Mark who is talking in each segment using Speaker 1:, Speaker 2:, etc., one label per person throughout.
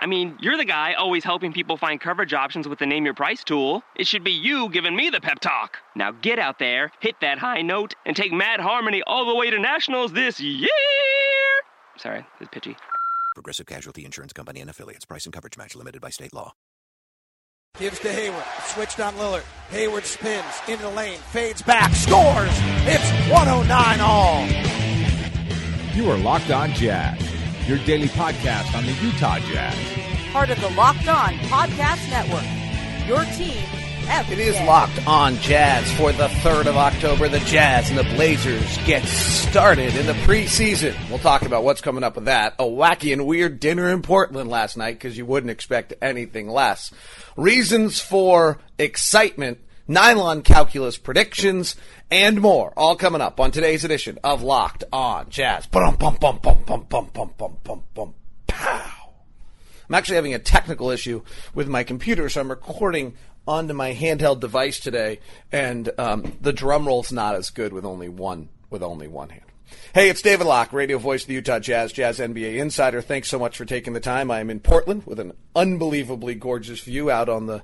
Speaker 1: I mean, you're the guy always helping people find coverage options with the Name Your Price tool. It should be you giving me the pep talk. Now get out there, hit that high note, and take Mad Harmony all the way to nationals this year. Sorry, it's pitchy.
Speaker 2: Progressive Casualty Insurance Company and affiliates. Price and coverage match limited by state law.
Speaker 3: Gives to Hayward. Switched on Lillard. Hayward spins into the lane. Fades back. Scores. It's 109 all.
Speaker 4: You are Locked On Jazz, your daily podcast on the Utah Jazz.
Speaker 5: Part of the Locked On Podcast Network. Your team every
Speaker 3: It is
Speaker 5: day.
Speaker 3: locked on Jazz for the 3rd of October. The Jazz and the Blazers get started in the preseason. We'll talk about what's coming up with that. A wacky and weird dinner in Portland last night because you wouldn't expect anything less. Reasons for excitement, nylon calculus predictions, and more. All coming up on today's edition of Locked On Jazz. I'm actually having a technical issue with my computer, so I'm recording onto my handheld device today, and um, the drum roll's not as good with only one with only one hand. Hey, it's David Locke, radio voice of the Utah Jazz, Jazz NBA insider. Thanks so much for taking the time. I am in Portland with an unbelievably gorgeous view out on the,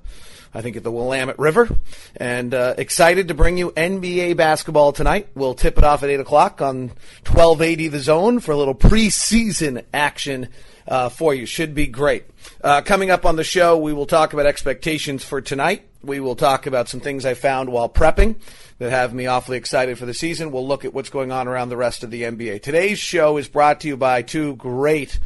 Speaker 3: I think, at the Willamette River, and uh, excited to bring you NBA basketball tonight. We'll tip it off at eight o'clock on 1280 The Zone for a little preseason action uh, for you. Should be great. Uh, coming up on the show, we will talk about expectations for tonight. We will talk about some things I found while prepping that have me awfully excited for the season. We'll look at what's going on around the rest of the NBA. Today's show is brought to you by two great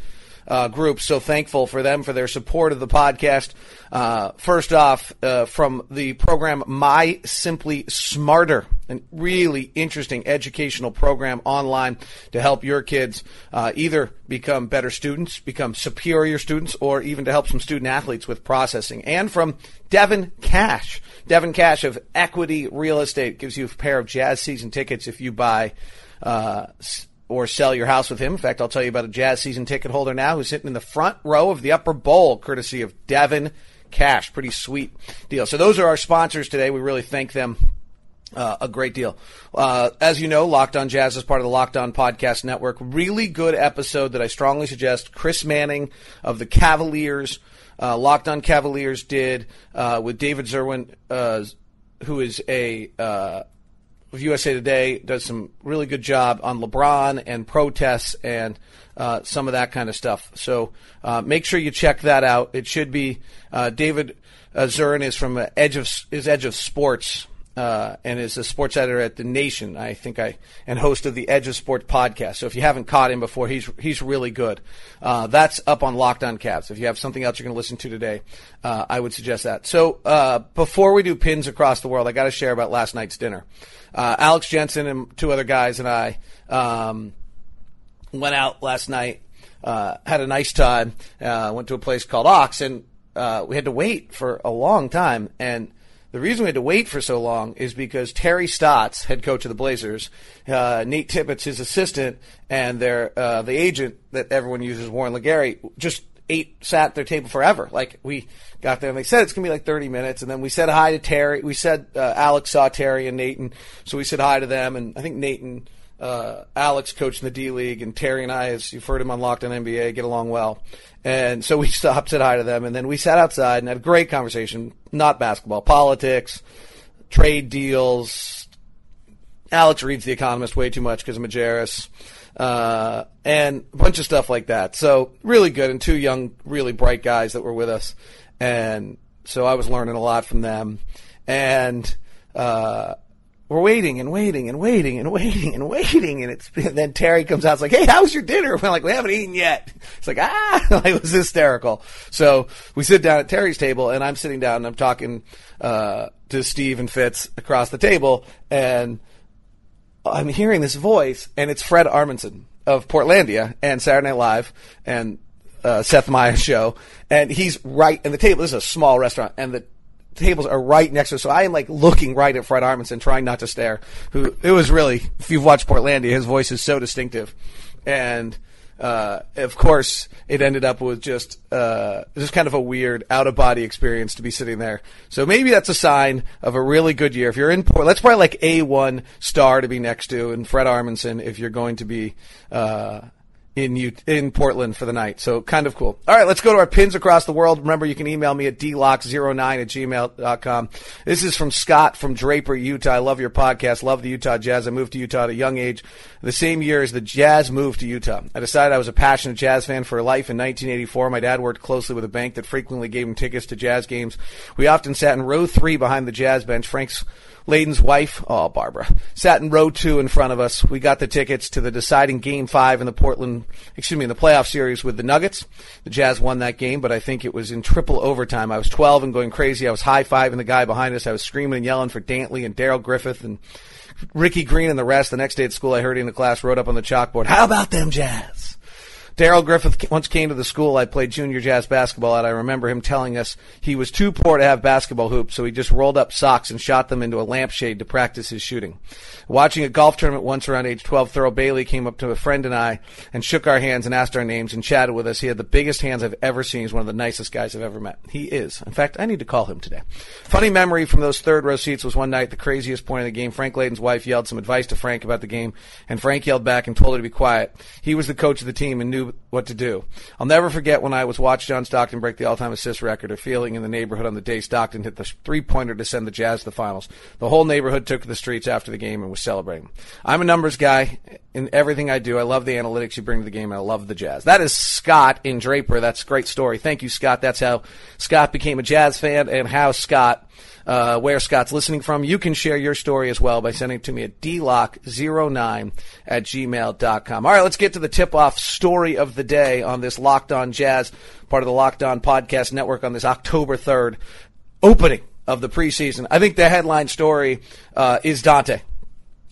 Speaker 3: uh, groups. So thankful for them for their support of the podcast. Uh, first off, uh, from the program My Simply Smarter, a really interesting educational program online to help your kids uh, either become better students, become superior students, or even to help some student athletes with processing. And from Devin Cash. Devin Cash of Equity Real Estate gives you a pair of jazz season tickets if you buy uh, or sell your house with him. In fact, I'll tell you about a jazz season ticket holder now who's sitting in the front row of the upper bowl, courtesy of Devin Cash. Pretty sweet deal. So those are our sponsors today. We really thank them uh, a great deal. Uh, as you know, Locked On Jazz is part of the Locked On Podcast Network. Really good episode that I strongly suggest. Chris Manning of the Cavaliers, uh, Locked On Cavaliers did uh, with David Zirin, uh, who is a USA Today, does some really good job on LeBron and protests and uh, some of that kind of stuff. So uh, make sure you check that out. It should be uh, David Zirin is from uh, Edge of is Edge of Sports uh, and is a sports editor at the Nation. I think I and host of the Edge of Sports podcast. So if you haven't caught him before, he's he's really good. Uh, that's up on Locked On Cavs. If you have something else you're going to listen to today, uh, I would suggest that. So uh, before we do pins across the world, I got to share about last night's dinner. Uh, Alex Jensen and two other guys and I um, went out last night. Uh, had a nice time. Went to a place called Ox, and we had to wait for a long time. And the reason we had to wait for so long is because Terry Stotts, head coach of the Blazers, uh, Nate Tibbetts, his assistant, and their uh, the agent that everyone uses, Warren LeGarie, just ate sat at their table forever. Like we got there and they said it's gonna be like 30 minutes, and then we said hi to Terry. We said uh, Alex saw Terry and Nate, and so we said hi to them, and I think Nate and uh, Alex coached in the D League, and Terry and I, as you've heard him on Locked on NBA, get along well. And so we stopped, said hi to them, and then we sat outside and had a great conversation. Not basketball, politics, trade deals. Alex reads The Economist way too much because of Majerus, uh, and a bunch of stuff like that. So really good, and two young, really bright guys that were with us, and so I was learning a lot from them, and. Uh, we're waiting and waiting and waiting and waiting and waiting, and it's and then Terry comes out. It's like, "Hey, how's your dinner?" We're like, "We haven't eaten yet." It's like, ah, it was hysterical. So we sit down at Terry's table, and I'm sitting down and I'm talking uh, to Steve and Fitz across the table, and I'm hearing this voice, and it's Fred Armisen of Portlandia and Saturday Night Live and uh, Seth Meyers show, and he's right in the table. This is a small restaurant, and the tables are right next to us, so I am like looking right at Fred Armisen, trying not to stare. Who it was really, if you've watched Portlandia, his voice is so distinctive, and uh, of course, it ended up with just uh, just kind of a weird out of body experience to be sitting there. So maybe that's a sign of a really good year. If you're in Port, that's probably like a one star to be next to, and Fred Armisen if you're going to be. Uh, in in Portland for the night. So kind of cool. All right, let's go to our pins across the world. Remember, you can email me at dlock09 at gmail.com. This is from Scott from Draper, Utah. I love your podcast. Love the Utah Jazz. I moved to Utah at a young age, the same year as the Jazz moved to Utah. I decided I was a passionate Jazz fan for life in 1984. My dad worked closely with a bank that frequently gave him tickets to Jazz games. We often sat in row three behind the Jazz bench. Frank's Layden's wife, oh, Barbara, sat in row two in front of us. We got the tickets to the deciding game five in the Portland, excuse me, in the playoff series with the Nuggets. The Jazz won that game, but I think it was in triple overtime. I was 12 and going crazy. I was high fiving the guy behind us. I was screaming and yelling for Dantley and Darrell Griffith and Ricky Green and the rest. The next day at school, I heard he in the class wrote up on the chalkboard, how about them Jazz? Darrell Griffith once came to the school I played junior jazz basketball at. I remember him telling us he was too poor to have basketball hoops, so he just rolled up socks and shot them into a lampshade to practice his shooting. Watching a golf tournament once around age 12, Thurl Bailey came up to a friend and I and shook our hands and asked our names and chatted with us. He had the biggest hands I've ever seen. He's one of the nicest guys I've ever met. He is. In fact, I need to call him today. Funny memory from those third row seats was one night, the craziest point of the game. Frank Layden's wife yelled some advice to Frank about the game, and Frank yelled back and told her to be quiet. He was the coach of the team and knew what to do. I'll never forget when I was watching John Stockton break the all-time assist record, a feeling in the neighborhood on the day Stockton hit the three-pointer to send the Jazz to the finals. The whole neighborhood took to the streets after the game and was celebrating. I'm a numbers guy in everything I do. I love the analytics you bring to the game, and I love the Jazz. That is Scott in Draper. That's a great story. Thank you, Scott. That's how Scott became a Jazz fan and how Scott uh, where Scott's listening from. You can share your story as well by sending it to me at dlock09 at gmail.com. All right, let's get to the tip off story of the day on this Locked On Jazz, part of the Locked On Podcast Network on this October 3rd opening of the preseason. I think the headline story uh, is Dante.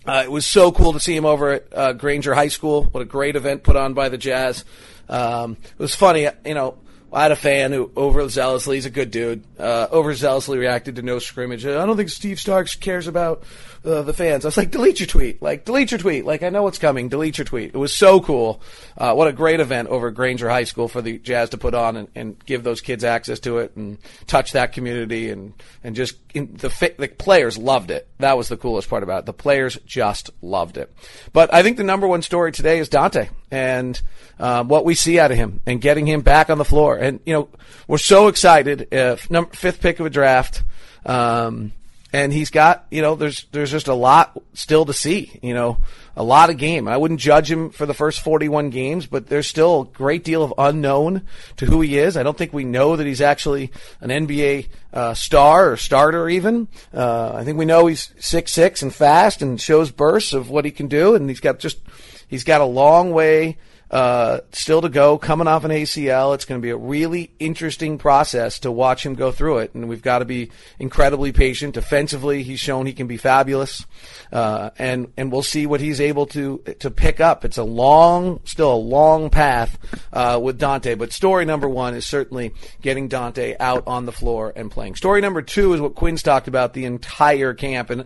Speaker 3: Uh, it was so cool to see him over at uh, Granger High School. What a great event put on by the Jazz. Um, it was funny, you know. I had a fan who overzealously, he's a good dude, uh, overzealously reacted to no scrimmage. I don't think Steve Starks cares about uh, the fans. I was like, delete your tweet. Like, delete your tweet. Like, I know what's coming. Delete your tweet. It was so cool. Uh, what a great event over at Granger High School for the Jazz to put on and, and give those kids access to it and touch that community and, and just the, the players loved it. That was the coolest part about it. The players just loved it. But I think the number one story today is Dante and uh, what we see out of him and getting him back on the floor. And, you know, we're so excited. Uh, number, fifth pick of a draft. Um, and he's got you know there's there's just a lot still to see you know a lot of game i wouldn't judge him for the first 41 games but there's still a great deal of unknown to who he is i don't think we know that he's actually an nba uh, star or starter even uh, i think we know he's six six and fast and shows bursts of what he can do and he's got just he's got a long way uh, still to go, coming off an ACL. It's going to be a really interesting process to watch him go through it, and we've got to be incredibly patient. Defensively, he's shown he can be fabulous, uh, and and we'll see what he's able to to pick up. It's a long, still a long path uh, with Dante, but story number one is certainly getting Dante out on the floor and playing. Story number two is what Quinn's talked about the entire camp, and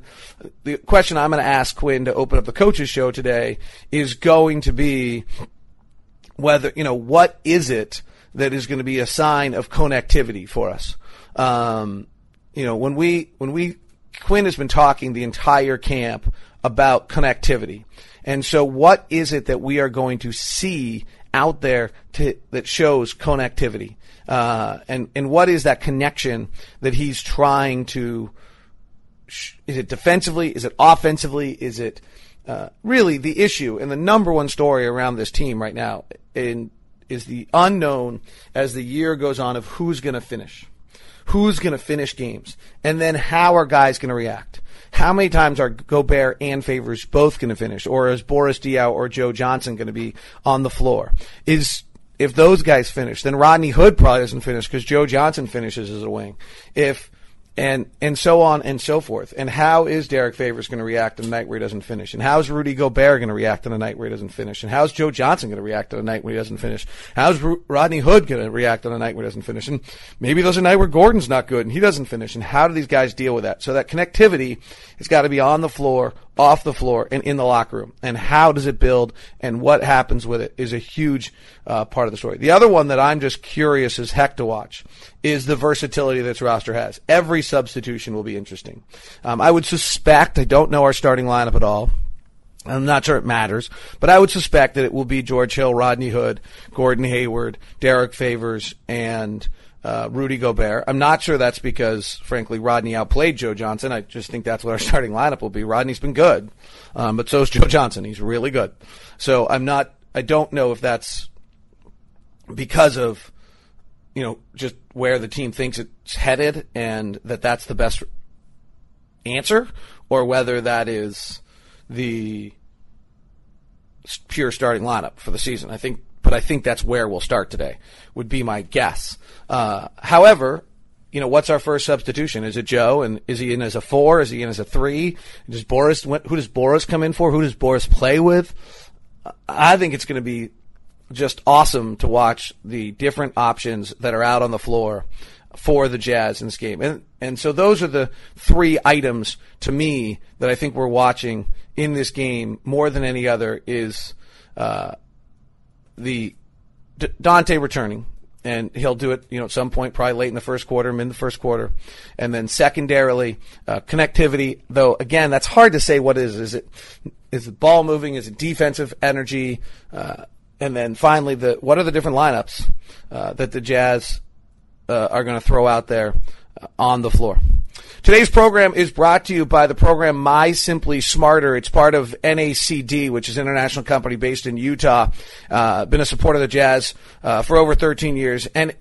Speaker 3: the question I'm going to ask Quinn to open up the coaches show today is going to be whether you know what is it that is going to be a sign of connectivity for us. Um, you know, when we when we Quinn has been talking the entire camp about connectivity, and so what is it that we are going to see out there to, that shows connectivity, uh, and and what is that connection that he's trying to? Is it defensively? Is it offensively? Is it uh, really the issue and the number one story around this team right now in, is the unknown as the year goes on of who's going to finish. Who's going to finish games? And then how are guys going to react? How many times are Gobert and Favors both going to finish? Or is Boris Diaw or Joe Johnson going to be on the floor? Is if those guys finish, then Rodney Hood probably doesn't finish because Joe Johnson finishes as a wing. If and and so on and so forth. And how is Derrick Favors going to react on a night where he doesn't finish? And how's Rudy Gobert going to react on a night where he doesn't finish? And how's Joe Johnson going to react on a night where he doesn't finish? How's Ru- Rodney Hood going to react on a night where he doesn't finish? And maybe there's a night where Gordon's not good and he doesn't finish. And how do these guys deal with that? So that connectivity has got to be on the floor, off the floor, and in the locker room. And how does it build? And what happens with it is a huge uh, part of the story. The other one that I'm just curious as heck to watch is the versatility this roster has. Every substitution will be interesting. Um, I would suspect, I don't know our starting lineup at all. I'm not sure it matters, but I would suspect that it will be George Hill, Rodney Hood, Gordon Hayward, Derrick Favors, and uh, Rudy Gobert. I'm not sure that's because, frankly, Rodney outplayed Joe Johnson. I just think that's what our starting lineup will be. Rodney's been good, um, but so is Joe Johnson. He's really good. So I'm not. I don't know if that's because of you know just where the team thinks it's headed and that that's the best answer, or whether that is the pure starting lineup for the season. I think, but I think that's where we'll start today. Would be my guess. Uh, however, you know, what's our first substitution? Is it Joe? And is he in as a four? Is he in as a three? Does Boris? Who does Boris come in for? Who does Boris play with? I think it's going to be just awesome to watch the different options that are out on the floor for the Jazz in this game. And and so those are the three items to me that I think we're watching in this game more than any other is uh, the D- Dante returning. And he'll do it, you know, at some point, probably late in the first quarter, mid the first quarter, and then secondarily, uh, connectivity. Though again, that's hard to say. What is is it? Is it ball moving? Is it defensive energy? Uh, and then finally, the what are the different lineups uh, that the Jazz uh, are going to throw out there on the floor. Today's program is brought to you by the program My Simply Smarter. It's part of NACD, which is an international company based in Utah. Uh, been a supporter of the Jazz uh, for over 13 years, and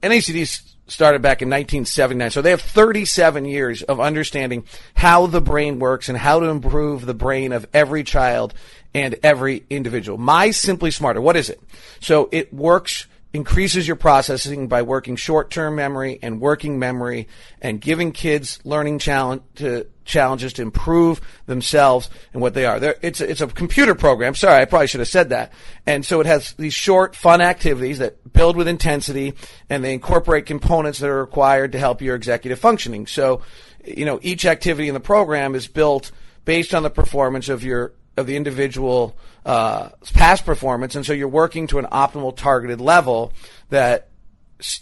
Speaker 3: NACD started back in 1979. So they have 37 years of understanding how the brain works and how to improve the brain of every child and every individual. My Simply Smarter. What is it? So it works increases your processing by working short-term memory and working memory and giving kids learning challenge to challenges to improve themselves and what they are. There, it's a, it's a computer program. Sorry, I probably should have said that. And so it has these short, fun activities that build with intensity, and they incorporate components that are required to help your executive functioning. So, you know, each activity in the program is built based on the performance of your of the individual uh, past performance, and so you're working to an optimal targeted level that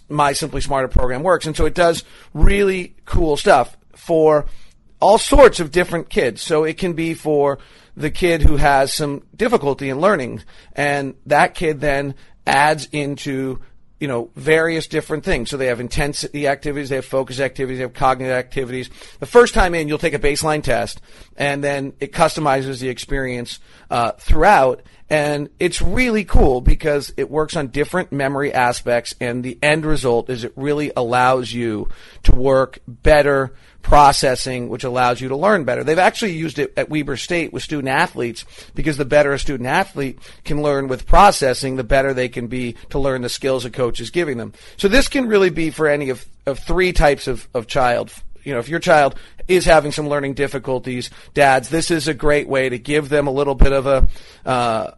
Speaker 3: my Simply Smarter program works, and so it does really cool stuff for all sorts of different kids. So it can be for the kid who has some difficulty in learning, and that kid then adds into you know, various different things. So they have intensity activities, they have focus activities, they have cognitive activities. The first time in, you'll take a baseline test, and then it customizes the experience uh, throughout. And it's really cool because it works on different memory aspects, and the end result is it really allows you to work better processing, which allows you to learn better. They've actually used it at Weber State with student athletes because the better a student athlete can learn with processing, the better they can be to learn the skills a coach is giving them. So this can really be for any of, of three types of, of child. You know, if your child is having some learning difficulties, dads, this is a great way to give them a little bit of a, uh,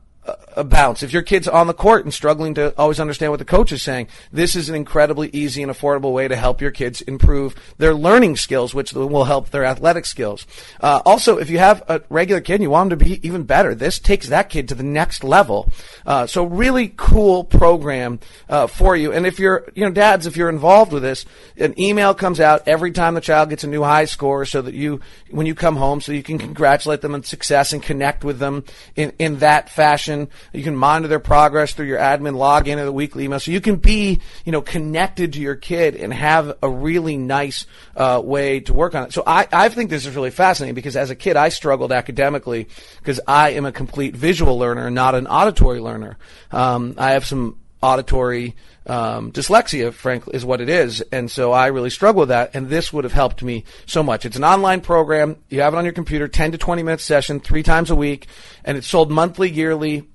Speaker 3: a bounce. If your kid's on the court and struggling to always understand what the coach is saying, this is an incredibly easy and affordable way to help your kids improve their learning skills, which will help their athletic skills. Uh, also, if you have a regular kid and you want them to be even better, this takes that kid to the next level. Uh, so really cool program uh, for you. And if you're, you know, dads, if you're involved with this, an email comes out every time the child gets a new high score, so that you, when you come home, so you can congratulate them on success and connect with them in in that fashion you can monitor their progress through your admin login or the weekly email. So you can be, you know, connected to your kid and have a really nice uh, way to work on it. So I, I think this is really fascinating because as a kid, I struggled academically because I am a complete visual learner, not an auditory learner. Um, I have some auditory um, dyslexia, frankly, is what it is. And so I really struggle with that. And this would have helped me so much. It's an online program. You have it on your computer, 10 to 20 minute session, three times a week. And it's sold monthly, yearly,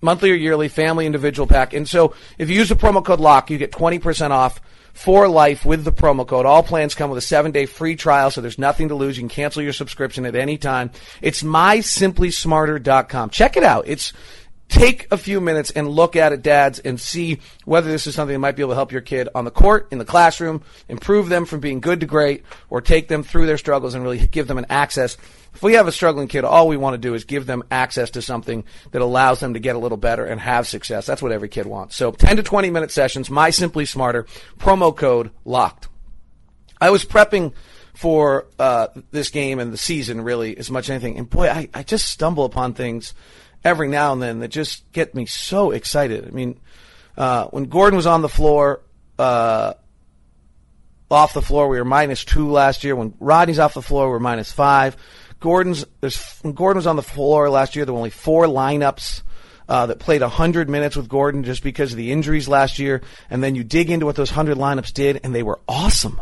Speaker 3: monthly or yearly family individual pack. And so if you use the promo code LOCK, you get 20% off for life with the promo code. All plans come with a seven day free trial, so there's nothing to lose. You can cancel your subscription at any time. It's mysimplysmarter.com. Check it out. It's take a few minutes and look at it, dads, and see whether this is something that might be able to help your kid on the court, in the classroom, improve them from being good to great, or take them through their struggles and really give them an access. If we have a struggling kid, all we want to do is give them access to something that allows them to get a little better and have success. That's what every kid wants. So 10 to 20 minute sessions, my Simply Smarter, promo code locked. I was prepping for uh, this game and the season really as much as anything, and boy, I, I just stumble upon things every now and then that just get me so excited. I mean, uh, when Gordon was on the floor, uh, off the floor, we were minus two last year. When Rodney's off the floor, we're minus five. Gordon's there's when Gordon was on the floor last year. There were only four lineups. Uh, that played 100 minutes with Gordon just because of the injuries last year. And then you dig into what those 100 lineups did, and they were awesome.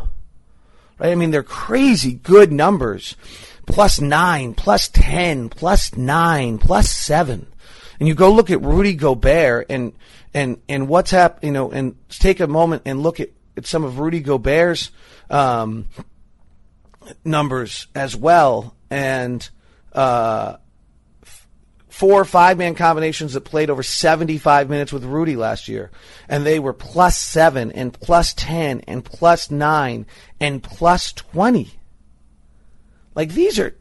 Speaker 3: Right? I mean, they're crazy good numbers plus nine, plus 10, plus nine, plus seven. And you go look at Rudy Gobert and, and, and what's happened, you know, and take a moment and look at, at some of Rudy Gobert's, um, numbers as well. And, uh, four five man combinations that played over 75 minutes with Rudy last year. And they were plus seven and plus 10 and plus nine and plus 20. Like these are,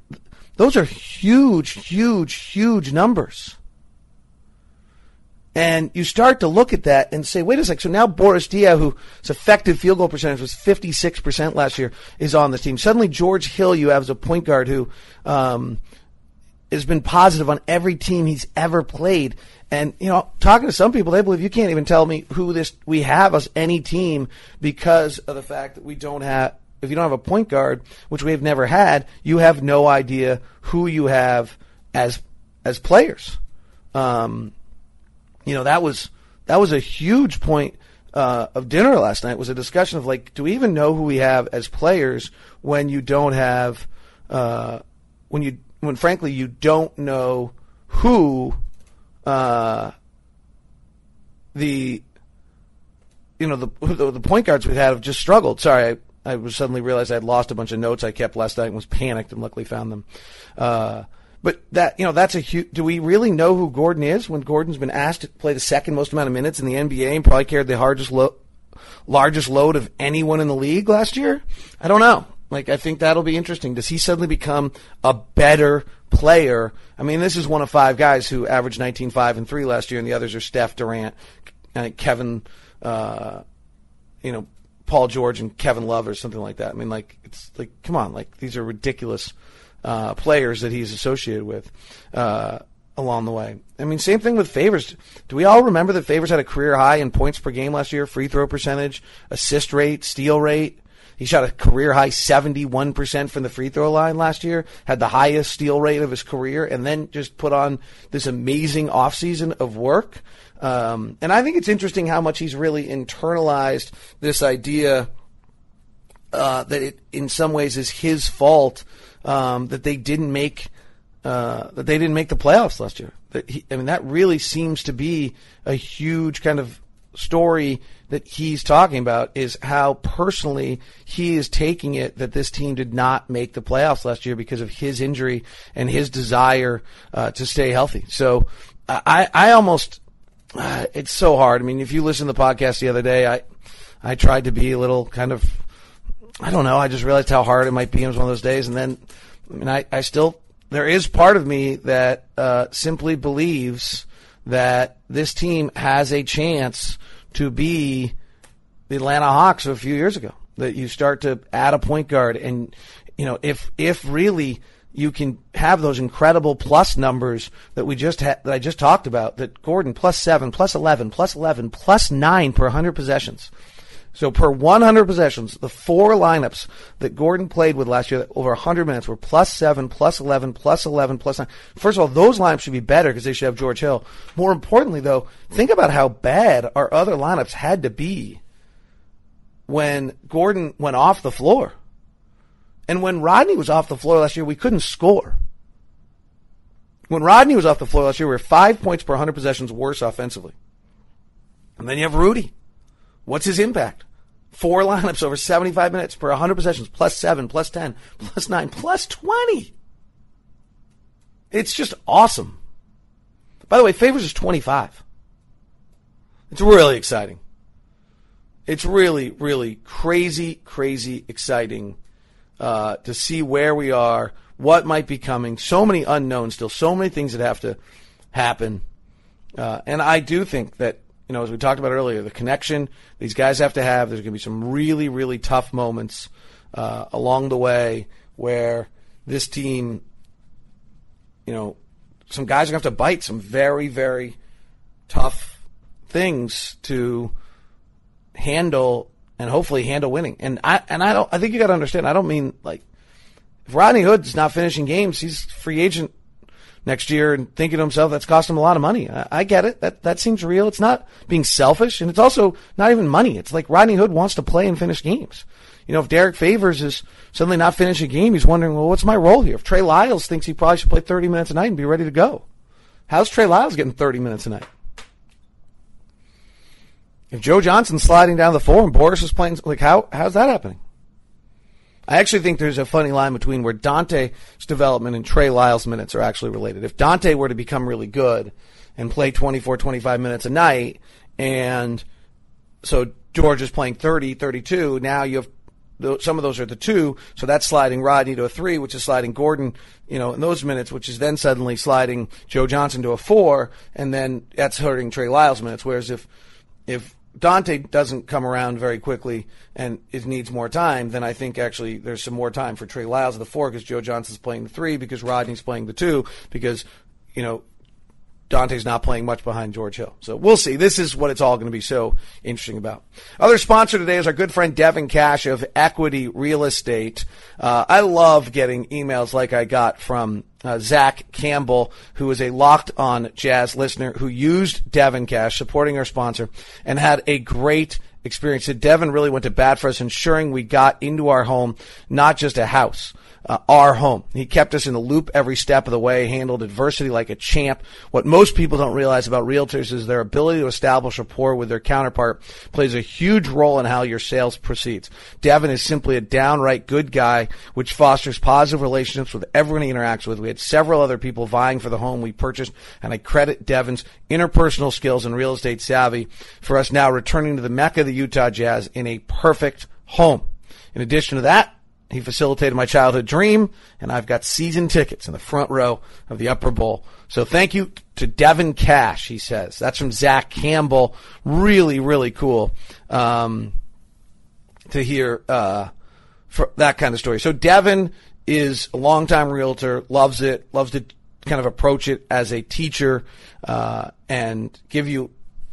Speaker 3: those are huge, huge, huge numbers. And you start to look at that and say, wait a second. So now Boris Diaw, whose effective field goal percentage was 56% last year, is on the team. Suddenly George Hill, you have as a point guard who, um, has been positive on every team he's ever played. And, you know, talking to some people, they believe you can't even tell me who this, we have as any team because of the fact that we don't have, if you don't have a point guard, which we've never had, you have no idea who you have as as players. Um, you know that was that was a huge point uh, of dinner last night. Was a discussion of like, do we even know who we have as players when you don't have uh, when you when frankly you don't know who uh, the you know the, the the point guards we had have just struggled. Sorry, I, was suddenly realized I had lost a bunch of notes I kept last night and was panicked and luckily found them. Uh, but that you know that's a huge. Do we really know who Gordon is when Gordon's been asked to play the second most amount of minutes in the NBA and probably carried the hardest largest load of anyone in the league last year? I don't know. Like I think that'll be interesting. Does he suddenly become a better player? I mean, this is one of five guys who averaged 19, 5, and 3 last year, and the others are Steph Durant, and Kevin, uh, you know, Paul George and Kevin Love or something like that. I mean, like it's like come on, like these are ridiculous uh, players that he's associated with uh, along the way. I mean, same thing with Favors. Do we all remember that Favors had a career high in points per game last year, free throw percentage, assist rate, steal rate? He shot a career high 71% from the free throw line last year, had the highest steal rate of his career, and then just put on this amazing offseason of work. Um, and I think it's interesting how much he's really internalized this idea uh, that it, in some ways, is his fault um, that they didn't make uh, that they didn't make the playoffs last year. He, I mean, that really seems to be a huge kind of story that he's talking about is how personally he is taking it that this team did not make the playoffs last year because of his injury and his desire uh, to stay healthy. So I, I almost uh, it's so hard. I mean, if you listen to the podcast the other day, I I tried to be a little kind of I don't know. I just realized how hard it might be. Was one of those days, and then I mean, I, I still there is part of me that uh, simply believes that this team has a chance to be the Atlanta Hawks of a few years ago. That you start to add a point guard, and you know if if really you can have those incredible plus numbers that we just had, that I just talked about. That Gordon plus seven, plus eleven, plus eleven, plus nine per hundred possessions. So per 100 possessions, the four lineups that Gordon played with last year, over 100 minutes, were plus seven, plus 11, plus 11, plus nine. First of all, those lineups should be better because they should have George Hill. More importantly, though, think about how bad our other lineups had to be when Gordon went off the floor. And when Rodney was off the floor last year, we couldn't score. When Rodney was off the floor last year, we were five points per 100 possessions worse offensively. And then you have Rudy. What's his impact? Four lineups over 75 minutes per 100 possessions, plus 7, plus 10, plus 9, plus 20. It's just awesome. By the way, Favors is 25. It's really exciting. It's really, really crazy, crazy exciting uh, to see where we are, what might be coming. So many unknowns still, so many things that have to happen. Uh, and I do think that, you know, as we talked about earlier, the connection these guys have to have, there's going to be some really, really tough moments uh, along the way where this team, you know, some guys are going to have to bite some very, very tough things to handle and hopefully handle winning. And I and I don't I think you got to understand. I don't mean like if Rodney Hood's not finishing games, he's free agent next year and thinking to himself that's cost him a lot of money. I, I, get it. That that seems real. It's not being selfish, and it's also not even money. It's like Rodney Hood wants to play and finish games. You know, if Derrick Favors is suddenly not finishing a game, he's wondering, well, what's my role here? If Trey Lyles thinks he probably should play 30 minutes a night and be ready to go, how's Trey Lyles getting 30 minutes a night? If Joe Johnson's sliding down the floor and Boris is playing, like how how's that happening? I actually think there's a funny line between where Dante's development and Trey Lyles' minutes are actually related. If Dante were to become really good and play 24, 25 minutes a night, and so George is playing 30, 32, now you have some of those are the two, so that's sliding Rodney to a three, which is sliding Gordon, you know, in those minutes, which is then suddenly sliding Joe Johnson to a four, and then that's hurting Trey Lyles' minutes. Whereas if if Dante doesn't come around very quickly and it needs more time, then I think actually there's some more time for Trey Lyles at the four because Joe Johnson's playing the three, because Rodney's playing the two, because, you know, Dante's not playing much behind George Hill. So we'll see. This is what it's all going to be so interesting about. Other sponsor today is our good friend Devin Cash of Equity Real Estate. Uh, I love getting emails like I got from uh, Zach Campbell, who is a locked on jazz listener who used Devin Cash, supporting our sponsor, and had a great experience. That Devin really went to bat for us, ensuring we got into our home, not just a house uh, our home. He kept us in the loop every step of the way, handled adversity like a champ. What most people don't realize about realtors is their ability to establish rapport with their counterpart plays a huge role in how your sales proceeds. Devin is simply a downright good guy, which fosters positive relationships with everyone he interacts with. We had several other people vying for the home we purchased, and I credit Devin's interpersonal skills and real estate savvy for us now returning to the Mecca of the Utah Jazz in a perfect home. In addition to that, he facilitated my childhood dream, and I've got season tickets in the front row of the Upper Bowl. So thank you to Devin Cash, he says. That's from Zach Campbell. Really, really cool um, to hear uh, that kind of story. So Devin is a longtime realtor, loves it, loves to kind of approach it as a teacher uh, and give you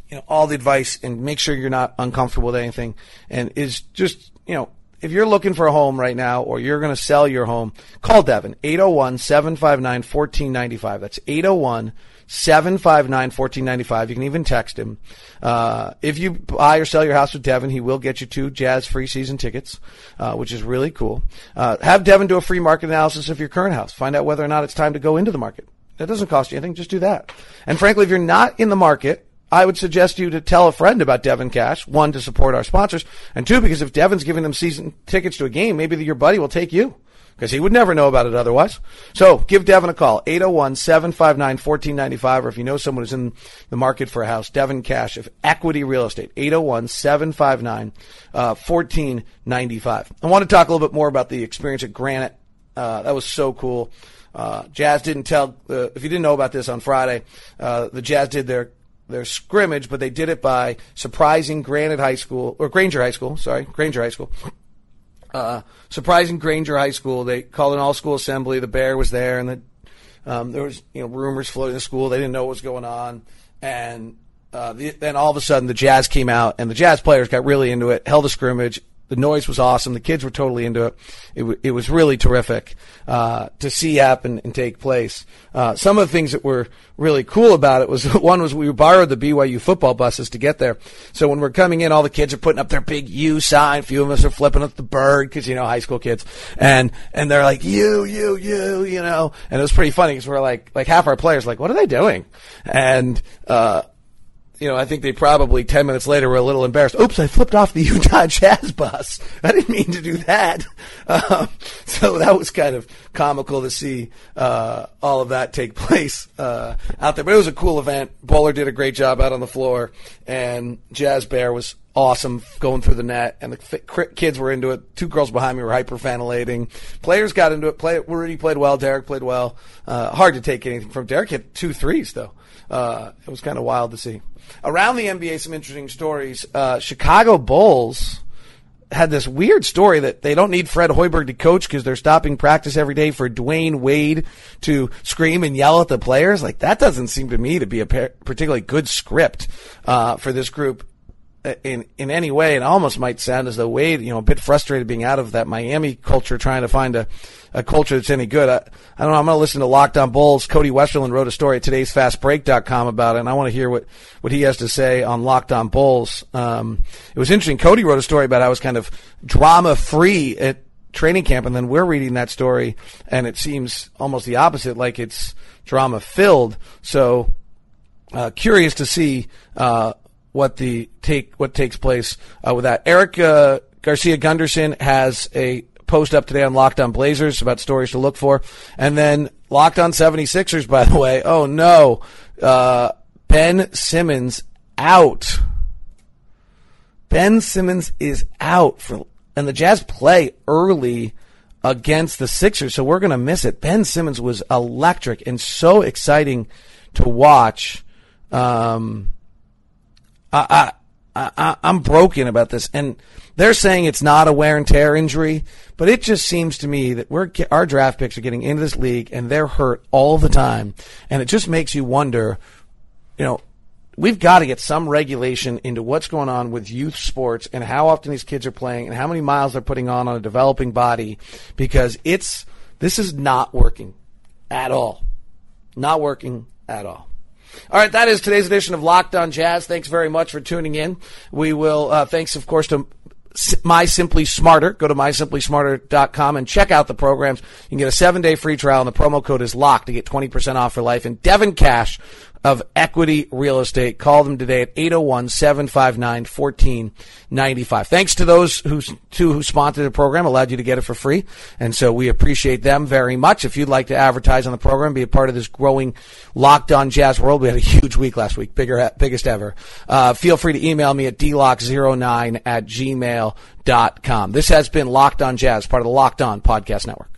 Speaker 3: you know all the advice and make sure you're not uncomfortable with anything and is just you know if you're looking for a home right now or you're going to sell your home, call Devin, 801-759-1495. That's 801-759-1495. You can even text him. Uh, if you buy or sell your house with Devin, he will get you two Jazz free season tickets, uh, which is really cool. Uh, have Devin do a free market analysis of your current house. Find out whether or not it's time to go into the market. That doesn't cost you anything. Just do that. And frankly, if you're not in the market, I would suggest you to tell a friend about Devin Cash. One, to support our sponsors, and two, because if Devin's giving them season tickets to a game, maybe your buddy will take you. Because he would never know about it otherwise. So give Devin a call, 801-759-1495, or if you know someone who's in the market for a house, Devin Cash of Equity Real Estate, 801-759-1495. Uh, I want to talk a little bit more about the experience at Granite. Uh, that was so cool. Uh, Jazz didn't tell, uh, if you didn't know about this on Friday, uh, the Jazz did their their scrimmage, but they did it by surprising Granite High School or Granger High School. Sorry, Granger High School. Uh, surprising Granger High School. They called an all school assembly. The bear was there, and the, um, there was you know rumors floating in the school. They didn't know what was going on, and uh, the, then all of a sudden the Jazz came out, and the Jazz players got really into it. Held a scrimmage. The noise was awesome. The kids were totally into it. It, w- it was really terrific uh, to see happen and take place. Uh, some of the things that were really cool about it was one was we borrowed the BYU football buses to get there. So when we're coming in, all the kids are putting up their big U sign. A few of us are flipping up the bird because you know high school kids, and and they're like you, you, you, you know. And it was pretty funny because we're like like half our players like what are they doing? And uh, you know, I think they probably 10 minutes later were a little embarrassed. Oops, I flipped off the Utah Jazz bus. I didn't mean to do that. Um, so that was kind of comical to see uh, all of that take place uh, out there. But it was a cool event. Bowler did a great job out on the floor, and Jazz Bear was awesome going through the net, and the kids were into it. Two girls behind me were hyperventilating. Players got into it. Play, Rudy played well. Derrick played well. Uh, hard to take anything from Derrick. Hit two threes though. Uh, it was kind of wild to see. Around the NBA, some interesting stories. Uh, Chicago Bulls had this weird story that they don't need Fred Hoiberg to coach because they're stopping practice every day for Dwyane Wade to scream and yell at the players. Like that doesn't seem to me to be a particularly good script uh, for this group in in any way. It almost might sound as though Wade, you know, a bit frustrated being out of that Miami culture, trying to find a, a culture that's any good. I, I don't know. I'm going to listen to Locked On Bulls. Cody Westerlund wrote a story at today's FastBreak.com about it, and I want to hear what, what he has to say on Locked On Bulls. Um, it was interesting. Cody wrote a story about how I was kind of drama free at training camp, and then we're reading that story, and it seems almost the opposite, like it's drama filled. So, uh, curious to see uh, what the take what takes place uh, with that. Eric uh, Garcia Gunderson has a post up today on Locked On Blazers about stories to look for, and then Locked On 76ers. By the way, oh no, uh, Ben Simmons out. Ben Simmons is out for, and the Jazz play early against the Sixers, so we're going to miss it. Ben Simmons was electric and so exciting to watch. Um, I, I, I, I'm broken about this. And they're saying it's not a wear and tear injury, but it just seems to me that we're, our draft picks are getting into this league and they're hurt all the time. And it just makes you wonder, you know, we've got to get some regulation into what's going on with youth sports and how often these kids are playing and how many miles they're putting on on a developing body because it's, this is not working at all. Not working at all. All right, that is today's edition of Locked On Jazz. Thanks very much for tuning in. We will, uh, thanks, of course, to My Simply Smarter. Go to mysimplysmarter.com and check out the programs. You can get a seven day free trial, and the promo code is locked to get 20% off for life. And Devin Cash of Equity Real Estate. Call them today at 801-759-1495. Thanks to those who, two who sponsored the program, allowed you to get it for free. And so we appreciate them very much. If you'd like to advertise on the program, be a part of this growing locked on jazz world. We had a huge week last week, bigger, biggest ever. Uh, feel free to email me at dlock09 at gmail.com. This has been Locked on Jazz, part of the Locked on Podcast Network.